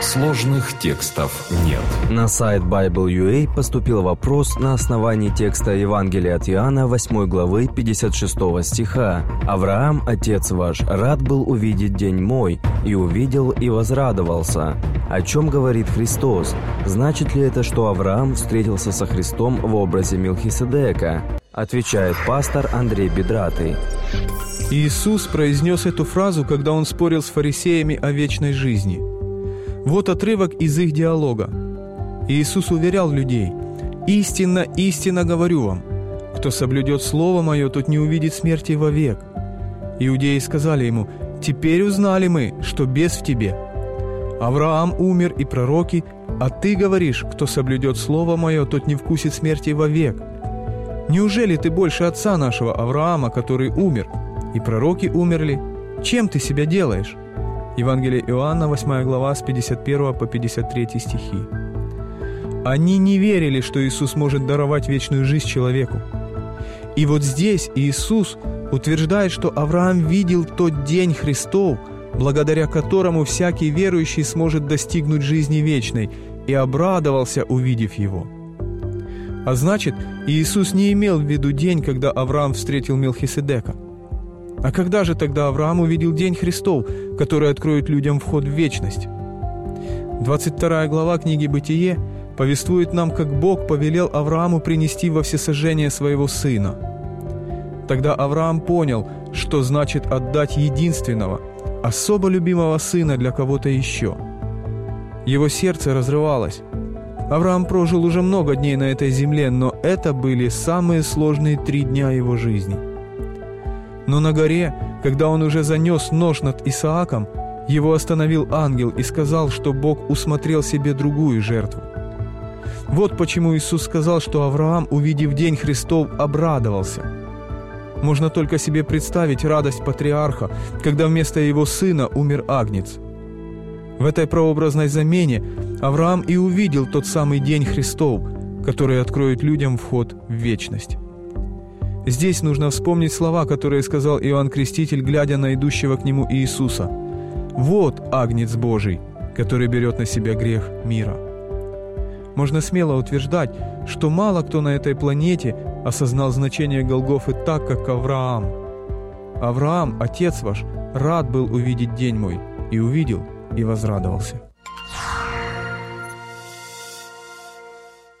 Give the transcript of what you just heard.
Сложных текстов нет. На сайт Bible.ua поступил вопрос на основании текста Евангелия от Иоанна 8 главы 56 стиха. «Авраам, отец ваш, рад был увидеть день мой, и увидел, и возрадовался». О чем говорит Христос? Значит ли это, что Авраам встретился со Христом в образе Милхиседека? Отвечает пастор Андрей Бедратый. Иисус произнес эту фразу, когда он спорил с фарисеями о вечной жизни – вот отрывок из их диалога. Иисус уверял людей, «Истинно, истинно говорю вам, кто соблюдет Слово Мое, тот не увидит смерти вовек». Иудеи сказали ему, «Теперь узнали мы, что без в тебе. Авраам умер и пророки, а ты говоришь, кто соблюдет Слово Мое, тот не вкусит смерти вовек. Неужели ты больше отца нашего Авраама, который умер, и пророки умерли? Чем ты себя делаешь?» Евангелие Иоанна, 8 глава, с 51 по 53 стихи. Они не верили, что Иисус может даровать вечную жизнь человеку. И вот здесь Иисус утверждает, что Авраам видел тот день Христов, благодаря которому всякий верующий сможет достигнуть жизни вечной, и обрадовался, увидев его. А значит, Иисус не имел в виду день, когда Авраам встретил Мелхиседека – а когда же тогда Авраам увидел день Христов, который откроет людям вход в вечность? 22 глава книги «Бытие» повествует нам, как Бог повелел Аврааму принести во всесожжение своего сына. Тогда Авраам понял, что значит отдать единственного, особо любимого сына для кого-то еще. Его сердце разрывалось. Авраам прожил уже много дней на этой земле, но это были самые сложные три дня его жизни – но на горе, когда он уже занес нож над Исааком, его остановил ангел и сказал, что Бог усмотрел себе другую жертву. Вот почему Иисус сказал, что Авраам, увидев день Христов, обрадовался. Можно только себе представить радость патриарха, когда вместо его сына умер Агнец. В этой прообразной замене Авраам и увидел тот самый день Христов, который откроет людям вход в вечность. Здесь нужно вспомнить слова, которые сказал Иоанн Креститель, глядя на идущего к нему Иисуса. «Вот Агнец Божий, который берет на себя грех мира». Можно смело утверждать, что мало кто на этой планете осознал значение Голгофы так, как Авраам. Авраам, отец ваш, рад был увидеть день мой, и увидел, и возрадовался.